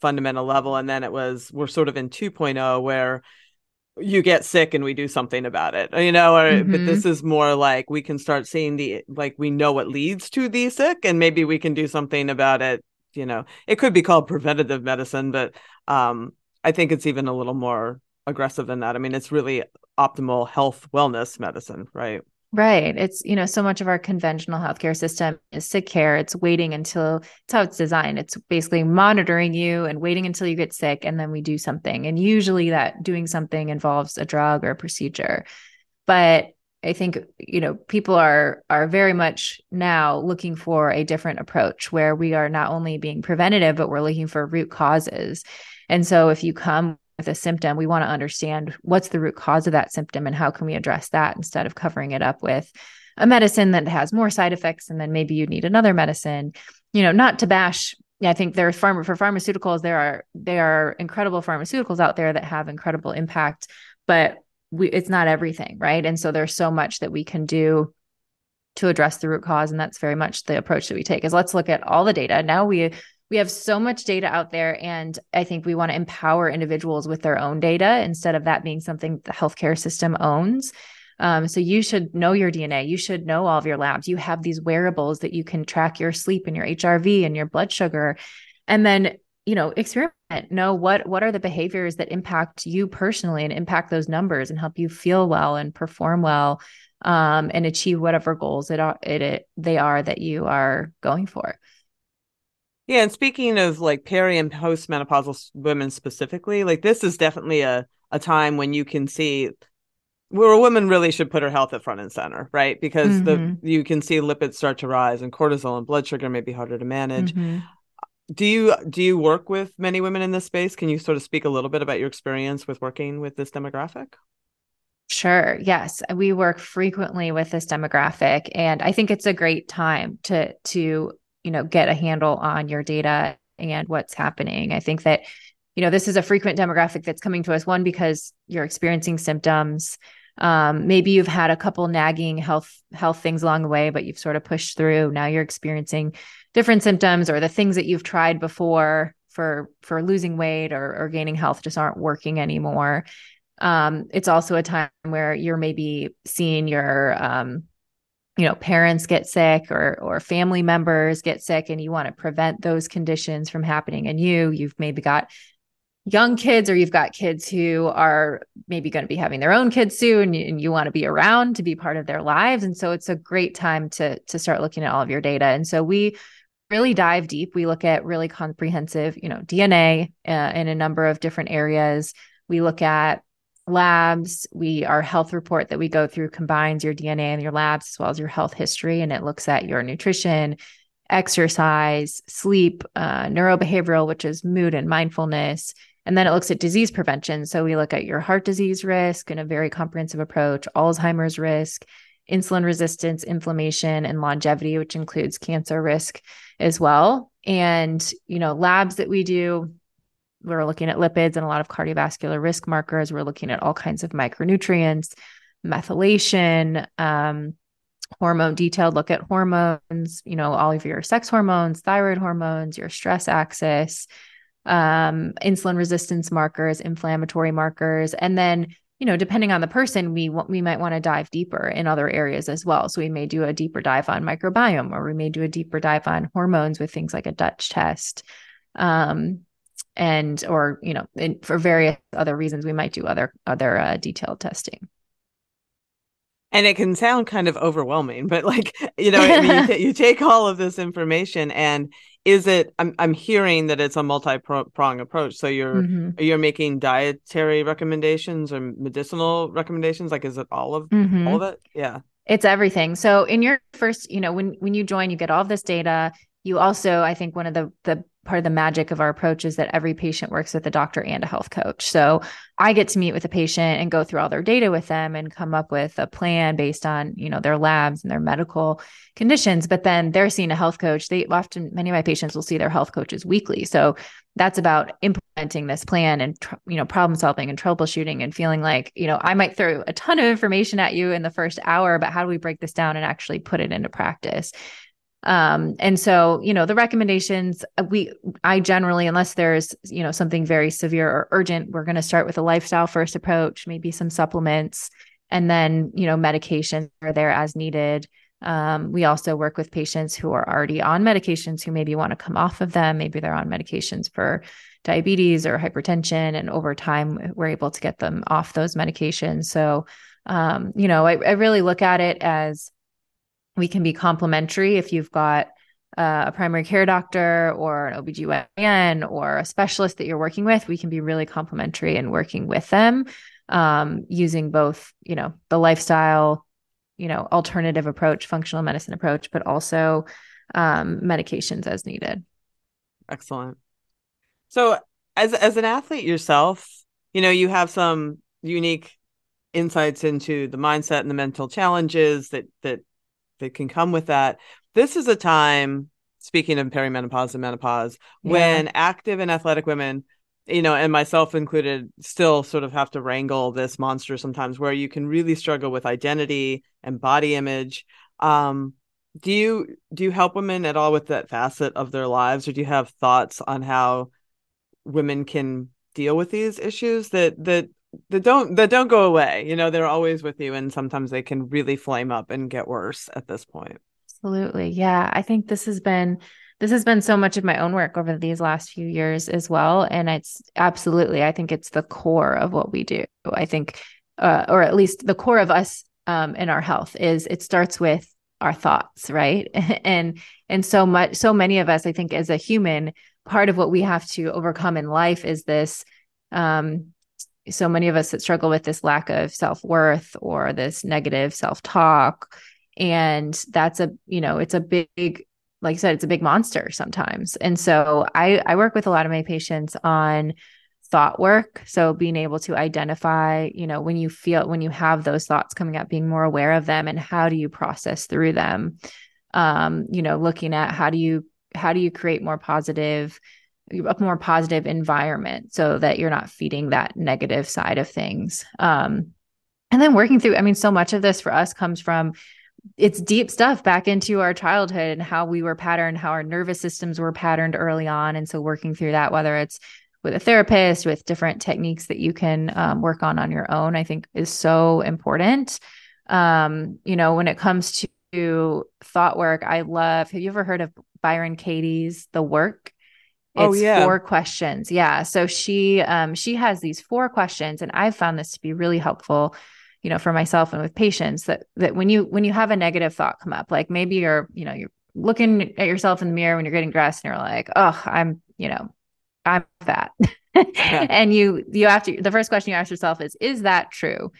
fundamental level. And then it was, we're sort of in 2.0 where you get sick and we do something about it you know or, mm-hmm. but this is more like we can start seeing the like we know what leads to the sick and maybe we can do something about it you know. It could be called preventative medicine but um i think it's even a little more aggressive than that. I mean it's really optimal health wellness medicine right Right. It's, you know, so much of our conventional healthcare system is sick care. It's waiting until it's how it's designed. It's basically monitoring you and waiting until you get sick and then we do something. And usually that doing something involves a drug or a procedure. But I think, you know, people are are very much now looking for a different approach where we are not only being preventative, but we're looking for root causes. And so if you come with a symptom, we want to understand what's the root cause of that symptom and how can we address that instead of covering it up with a medicine that has more side effects and then maybe you need another medicine. You know, not to bash I think there's farm for pharmaceuticals. There are there are incredible pharmaceuticals out there that have incredible impact, but we, it's not everything, right? And so there's so much that we can do to address the root cause, and that's very much the approach that we take. Is let's look at all the data. Now we we have so much data out there and i think we want to empower individuals with their own data instead of that being something the healthcare system owns. Um, so you should know your dna you should know all of your labs. You have these wearables that you can track your sleep and your hrv and your blood sugar. And then you know experiment. Know what what are the behaviors that impact you personally and impact those numbers and help you feel well and perform well um, and achieve whatever goals it, are, it, it they are that you are going for yeah, and speaking of like peri and postmenopausal women specifically, like this is definitely a a time when you can see where a woman really should put her health at front and center, right? Because mm-hmm. the you can see lipids start to rise and cortisol and blood sugar may be harder to manage. Mm-hmm. Do you do you work with many women in this space? Can you sort of speak a little bit about your experience with working with this demographic? Sure. Yes, we work frequently with this demographic and I think it's a great time to to you know get a handle on your data and what's happening. I think that you know this is a frequent demographic that's coming to us one because you're experiencing symptoms. Um, maybe you've had a couple nagging health health things along the way but you've sort of pushed through. Now you're experiencing different symptoms or the things that you've tried before for for losing weight or, or gaining health just aren't working anymore. Um, it's also a time where you're maybe seeing your um, you know parents get sick or or family members get sick and you want to prevent those conditions from happening and you you've maybe got young kids or you've got kids who are maybe going to be having their own kids soon and you want to be around to be part of their lives. And so it's a great time to to start looking at all of your data. And so we really dive deep. We look at really comprehensive you know dna uh, in a number of different areas. We look at labs. We our health report that we go through combines your DNA and your labs as well as your health history, and it looks at your nutrition, exercise, sleep, uh, neurobehavioral, which is mood and mindfulness. And then it looks at disease prevention. So we look at your heart disease risk in a very comprehensive approach, Alzheimer's risk, insulin resistance, inflammation, and longevity, which includes cancer risk as well. And, you know, labs that we do, we're looking at lipids and a lot of cardiovascular risk markers. We're looking at all kinds of micronutrients, methylation, um, hormone detailed look at hormones, you know, all of your sex hormones, thyroid hormones, your stress axis, um, insulin resistance markers, inflammatory markers, and then you know, depending on the person, we we might want to dive deeper in other areas as well. So we may do a deeper dive on microbiome, or we may do a deeper dive on hormones with things like a Dutch test. Um, and or you know for various other reasons we might do other other uh, detailed testing. And it can sound kind of overwhelming but like you know I mean, you, t- you, take all of this information and is it i'm, I'm hearing that it's a multi-prong approach. So you're mm-hmm. you're making dietary recommendations or medicinal recommendations? Like is it all of mm-hmm. all of it? Yeah. It's everything. So in your first you know when when you join you get all this data. You also i think one of the the part of the magic of our approach is that every patient works with a doctor and a health coach. So I get to meet with a patient and go through all their data with them and come up with a plan based on, you know, their labs and their medical conditions. But then they're seeing a health coach. They often, many of my patients will see their health coaches weekly. So that's about implementing this plan and, you know, problem solving and troubleshooting and feeling like, you know, I might throw a ton of information at you in the first hour, but how do we break this down and actually put it into practice? Um, and so, you know, the recommendations uh, we, I generally, unless there's, you know, something very severe or urgent, we're going to start with a lifestyle first approach, maybe some supplements, and then, you know, medications are there as needed. Um, we also work with patients who are already on medications who maybe want to come off of them. Maybe they're on medications for diabetes or hypertension. And over time, we're able to get them off those medications. So, um, you know, I, I really look at it as we can be complementary if you've got uh, a primary care doctor or an OBGYN or a specialist that you're working with, we can be really complementary in working with them um, using both, you know, the lifestyle, you know, alternative approach, functional medicine approach, but also um, medications as needed. Excellent. So, as as an athlete yourself, you know, you have some unique insights into the mindset and the mental challenges that that that can come with that. This is a time, speaking of perimenopause and menopause, yeah. when active and athletic women, you know, and myself included, still sort of have to wrangle this monster sometimes, where you can really struggle with identity and body image. Um, do you do you help women at all with that facet of their lives, or do you have thoughts on how women can deal with these issues that that that don't that don't go away you know they're always with you and sometimes they can really flame up and get worse at this point. Absolutely. Yeah i think this has been this has been so much of my own work over these last few years as well and it's absolutely i think it's the core of what we do. I think uh, or at least the core of us um, in our health is it starts with our thoughts right? And and so much so many of us i think as a human part of what we have to overcome in life is this um, so many of us that struggle with this lack of self-worth or this negative self-talk. And that's a you know it's a big like I said it's a big monster sometimes. And so i i work with a lot of my patients on thought work. So being able to identify you know when you feel when you have those thoughts coming up being more aware of them and how do you process through them? Um you know looking at how do you how do you create more positive a more positive environment so that you're not feeding that negative side of things. Um and then working through i mean so much of this for us comes from it's deep stuff back into our childhood and how we were patterned how our nervous systems were patterned early on. And so working through that whether it's with a therapist with different techniques that you can um, work on on your own i think is so important. Um you know when it comes to thought work i love have you ever heard of byron katie's the work it's oh, yeah. four questions. Yeah. So she um she has these four questions and I've found this to be really helpful, you know, for myself and with patients that that when you when you have a negative thought come up, like maybe you're, you know, you're looking at yourself in the mirror when you're getting dressed and you're like, "Oh, I'm, you know, I'm fat." yeah. and you you have to the first question you ask yourself is is that true?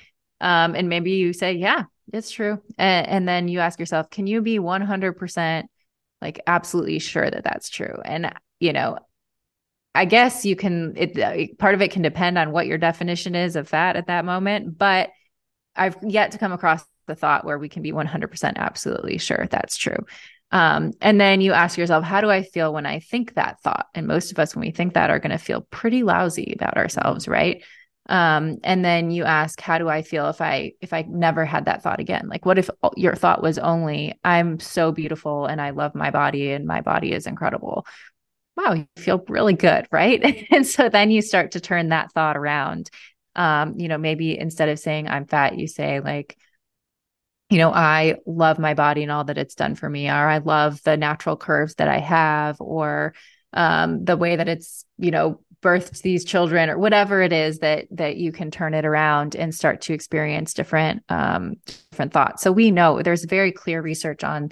Um and maybe you say, "Yeah, it's true." And, and then you ask yourself, "Can you be 100% like absolutely sure that that's true?" And you know, I guess you can, it, uh, part of it can depend on what your definition is of fat at that moment. But I've yet to come across the thought where we can be 100% absolutely sure that's true. Um, and then you ask yourself, how do I feel when I think that thought? And most of us, when we think that, are going to feel pretty lousy about ourselves, right? Um, and then you ask, how do I feel if I if I never had that thought again? Like, what if your thought was only, I'm so beautiful and I love my body and my body is incredible? Wow, you feel really good, right? and so then you start to turn that thought around. Um, you know, maybe instead of saying I'm fat, you say like, you know, I love my body and all that it's done for me, or I love the natural curves that I have, or um, the way that it's, you know, birthed these children, or whatever it is that that you can turn it around and start to experience different um, different thoughts. So we know there's very clear research on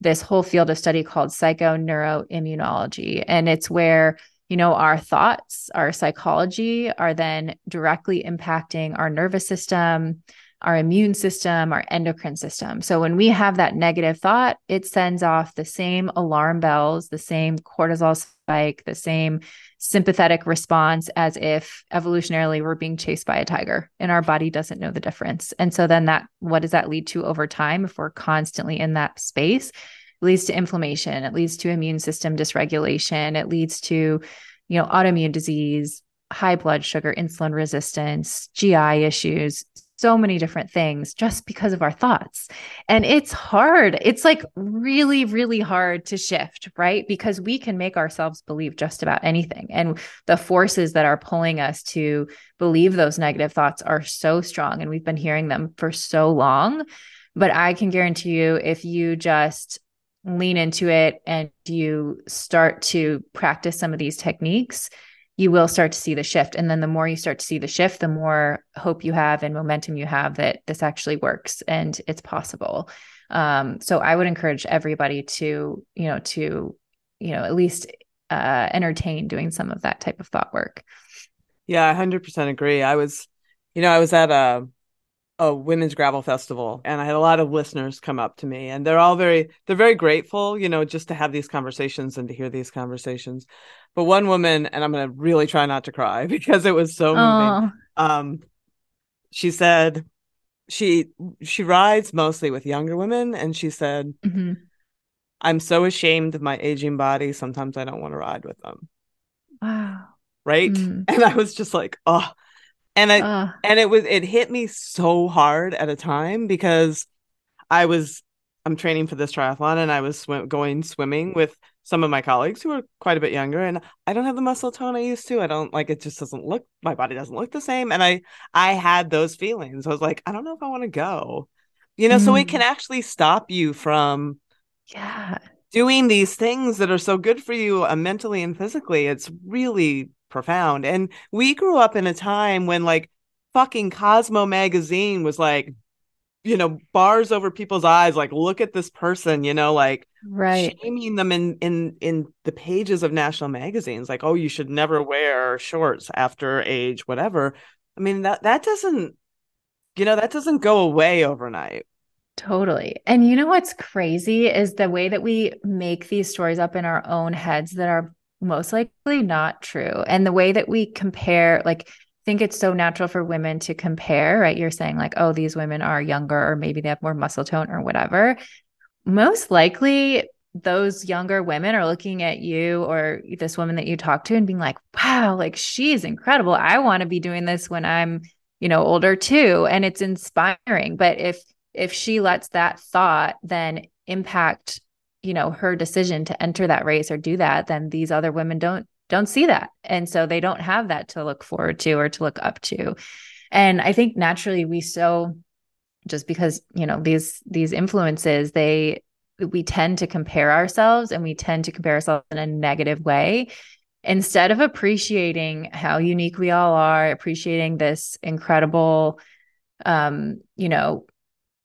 this whole field of study called psychoneuroimmunology. And it's where, you know, our thoughts, our psychology are then directly impacting our nervous system, our immune system, our endocrine system. So when we have that negative thought, it sends off the same alarm bells, the same cortisol spike, the same sympathetic response as if evolutionarily we're being chased by a tiger and our body doesn't know the difference. And so then that what does that lead to over time if we're constantly in that space? It leads to inflammation, it leads to immune system dysregulation, it leads to you know autoimmune disease, high blood sugar, insulin resistance, GI issues, so many different things just because of our thoughts. And it's hard. It's like really, really hard to shift, right? Because we can make ourselves believe just about anything. And the forces that are pulling us to believe those negative thoughts are so strong. And we've been hearing them for so long. But I can guarantee you, if you just lean into it and you start to practice some of these techniques, you will start to see the shift. And then the more you start to see the shift, the more hope you have and momentum you have that this actually works and it's possible. Um, so I would encourage everybody to, you know, to, you know, at least uh, entertain doing some of that type of thought work. Yeah, I 100% agree. I was, you know, I was at a a women's gravel festival and i had a lot of listeners come up to me and they're all very they're very grateful you know just to have these conversations and to hear these conversations. But one woman and i'm going to really try not to cry because it was so moving um she said she she rides mostly with younger women and she said mm-hmm. i'm so ashamed of my aging body sometimes i don't want to ride with them. Wow. Right? Mm. and i was just like oh and I uh. and it was it hit me so hard at a time because I was I'm training for this triathlon and I was going swimming with some of my colleagues who are quite a bit younger and I don't have the muscle tone I used to. I don't like it just doesn't look my body doesn't look the same and I I had those feelings. I was like, I don't know if I want to go. You know, mm. so it can mm. actually stop you from yeah, doing these things that are so good for you uh, mentally and physically. It's really profound. And we grew up in a time when like fucking Cosmo magazine was like, you know, bars over people's eyes, like, look at this person, you know, like right shaming them in in in the pages of national magazines, like, oh, you should never wear shorts after age, whatever. I mean, that that doesn't, you know, that doesn't go away overnight. Totally. And you know what's crazy is the way that we make these stories up in our own heads that are most likely not true. And the way that we compare, like, think it's so natural for women to compare, right? You're saying, like, oh, these women are younger, or maybe they have more muscle tone, or whatever. Most likely, those younger women are looking at you or this woman that you talk to and being like, wow, like she's incredible. I want to be doing this when I'm, you know, older too. And it's inspiring. But if, if she lets that thought then impact you know her decision to enter that race or do that then these other women don't don't see that. And so they don't have that to look forward to or to look up to. And i think naturally we so just because you know these these influences they we tend to compare ourselves and we tend to compare ourselves in a negative way. Instead of appreciating how unique we all are appreciating this incredible um you know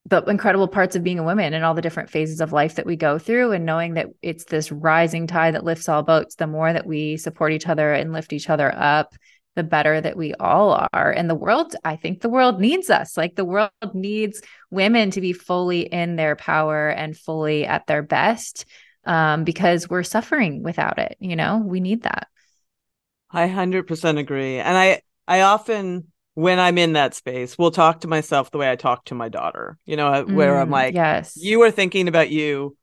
the incredible parts of being a woman and all the different phases of life that we go through and knowing that it's this rising tide that lifts all boats the more that we support each other and lift each other up the better that we all are. And the world i think the world needs us. Like the world needs women to be fully in their power and fully at their best um, because we're suffering without it you know? We need that. I 100% agree. And i i often when I'm in that space, will talk to myself the way I talk to my daughter, you know, uh, where mm, I'm like, yes, you are thinking about you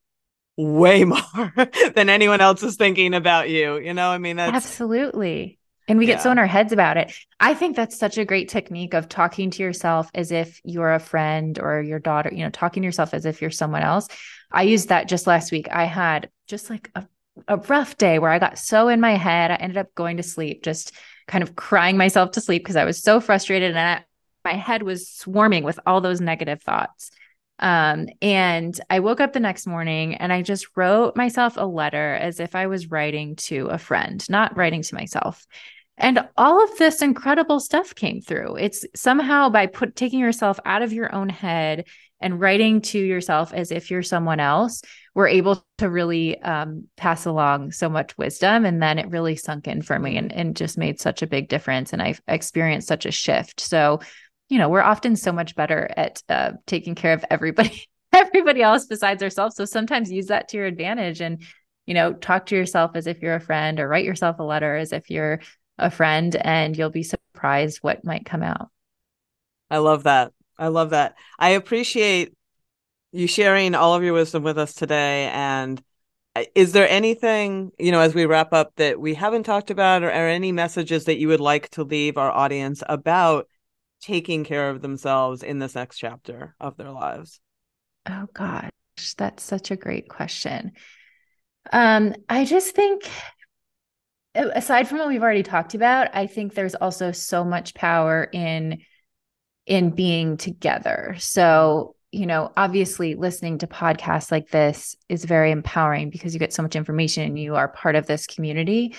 way more than anyone else is thinking about you. You know, I mean, that's absolutely. And we yeah. get so in our heads about it. I think that's such a great technique of talking to yourself as if you're a friend or your daughter, you know, talking to yourself as if you're someone else. I used that just last week. I had just like a, a rough day where I got so in my head. I ended up going to sleep just kind of crying myself to sleep because I was so frustrated and I, my head was swarming with all those negative thoughts. Um, and I woke up the next morning and I just wrote myself a letter as if I was writing to a friend, not writing to myself. And all of this incredible stuff came through. It's somehow by put taking yourself out of your own head and writing to yourself as if you're someone else, we're able to really um, pass along so much wisdom. And then it really sunk in for me and, and just made such a big difference. And I've experienced such a shift. So, you know, we're often so much better at uh, taking care of everybody, everybody else besides ourselves. So sometimes use that to your advantage and, you know, talk to yourself as if you're a friend or write yourself a letter as if you're a friend and you'll be surprised what might come out. I love that. I love that. I appreciate you sharing all of your wisdom with us today. And uh, is there anything, you know, as we wrap up that we haven't talked about or, or any messages that you would like to leave our audience about taking care of themselves in this next chapter of their lives? Oh gosh, that's such a great question. Um, I just think aside from what we've already talked about, I think there's also so much power in in being together. So, you know, obviously listening to podcasts like this is very empowering because you get so much information and you are part of this community.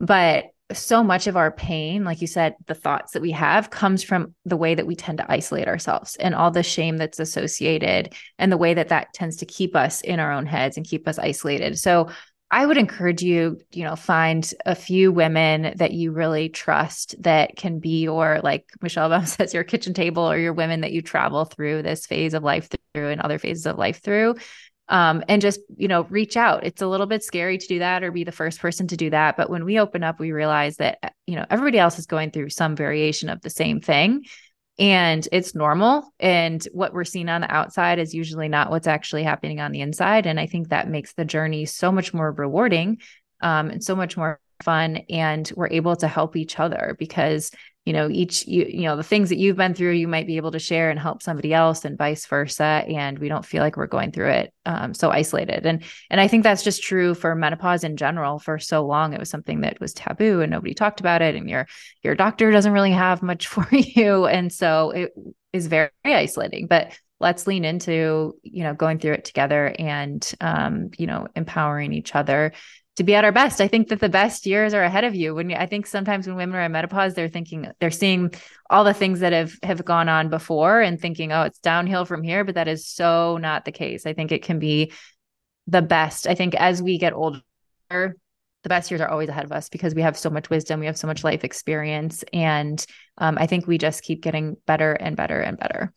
But so much of our pain, like you said, the thoughts that we have comes from the way that we tend to isolate ourselves and all the shame that's associated and the way that that tends to keep us in our own heads and keep us isolated. So I would encourage you, you know, find a few women that you really trust that can be or like Michelle Obama says, your kitchen table or your women that you travel through this phase of life through and other phases of life through. Um, and just, you know, reach out. It's a little bit scary to do that or be the first person to do that. But when we open up, we realize that, you know, everybody else is going through some variation of the same thing and it's normal. And what we're seeing on the outside is usually not what's actually happening on the inside. And i think that makes the journey so much more rewarding um, and so much more fun. And we're able to help each other because you know each you you know the things that you've been through you might be able to share and help somebody else and vice versa and we don't feel like we're going through it um, so isolated. And and i think that's just true for menopause in general. For so long it was something that was taboo and nobody talked about it and your your doctor doesn't really have much for you. And so it is very isolating but let's lean into you know going through it together and um, you know empowering each other to be at our best. I think that the best years are ahead of you. When I think sometimes when women are in menopause, they're thinking they're seeing all the things that have have gone on before and thinking, oh, it's downhill from here. But that is so not the case. I think it can be the best. I think as we get older, the best years are always ahead of us because we have so much wisdom, we have so much life experience, and um, I think we just keep getting better and better and better.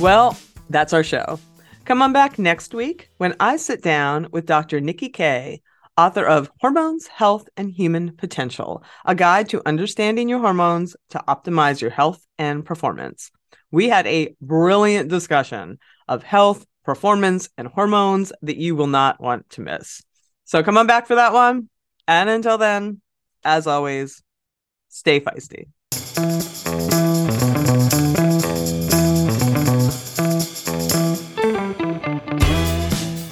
Well, that's our show. Come on back next week when I sit down with Dr. Nicky Keay, author of Hormones, Health, and Human Potential, a guide to understanding your hormones to optimize your health and performance. We had a brilliant discussion of health, performance, and hormones that you will not want to miss. So come on back for that one. And until then, as always, stay feisty.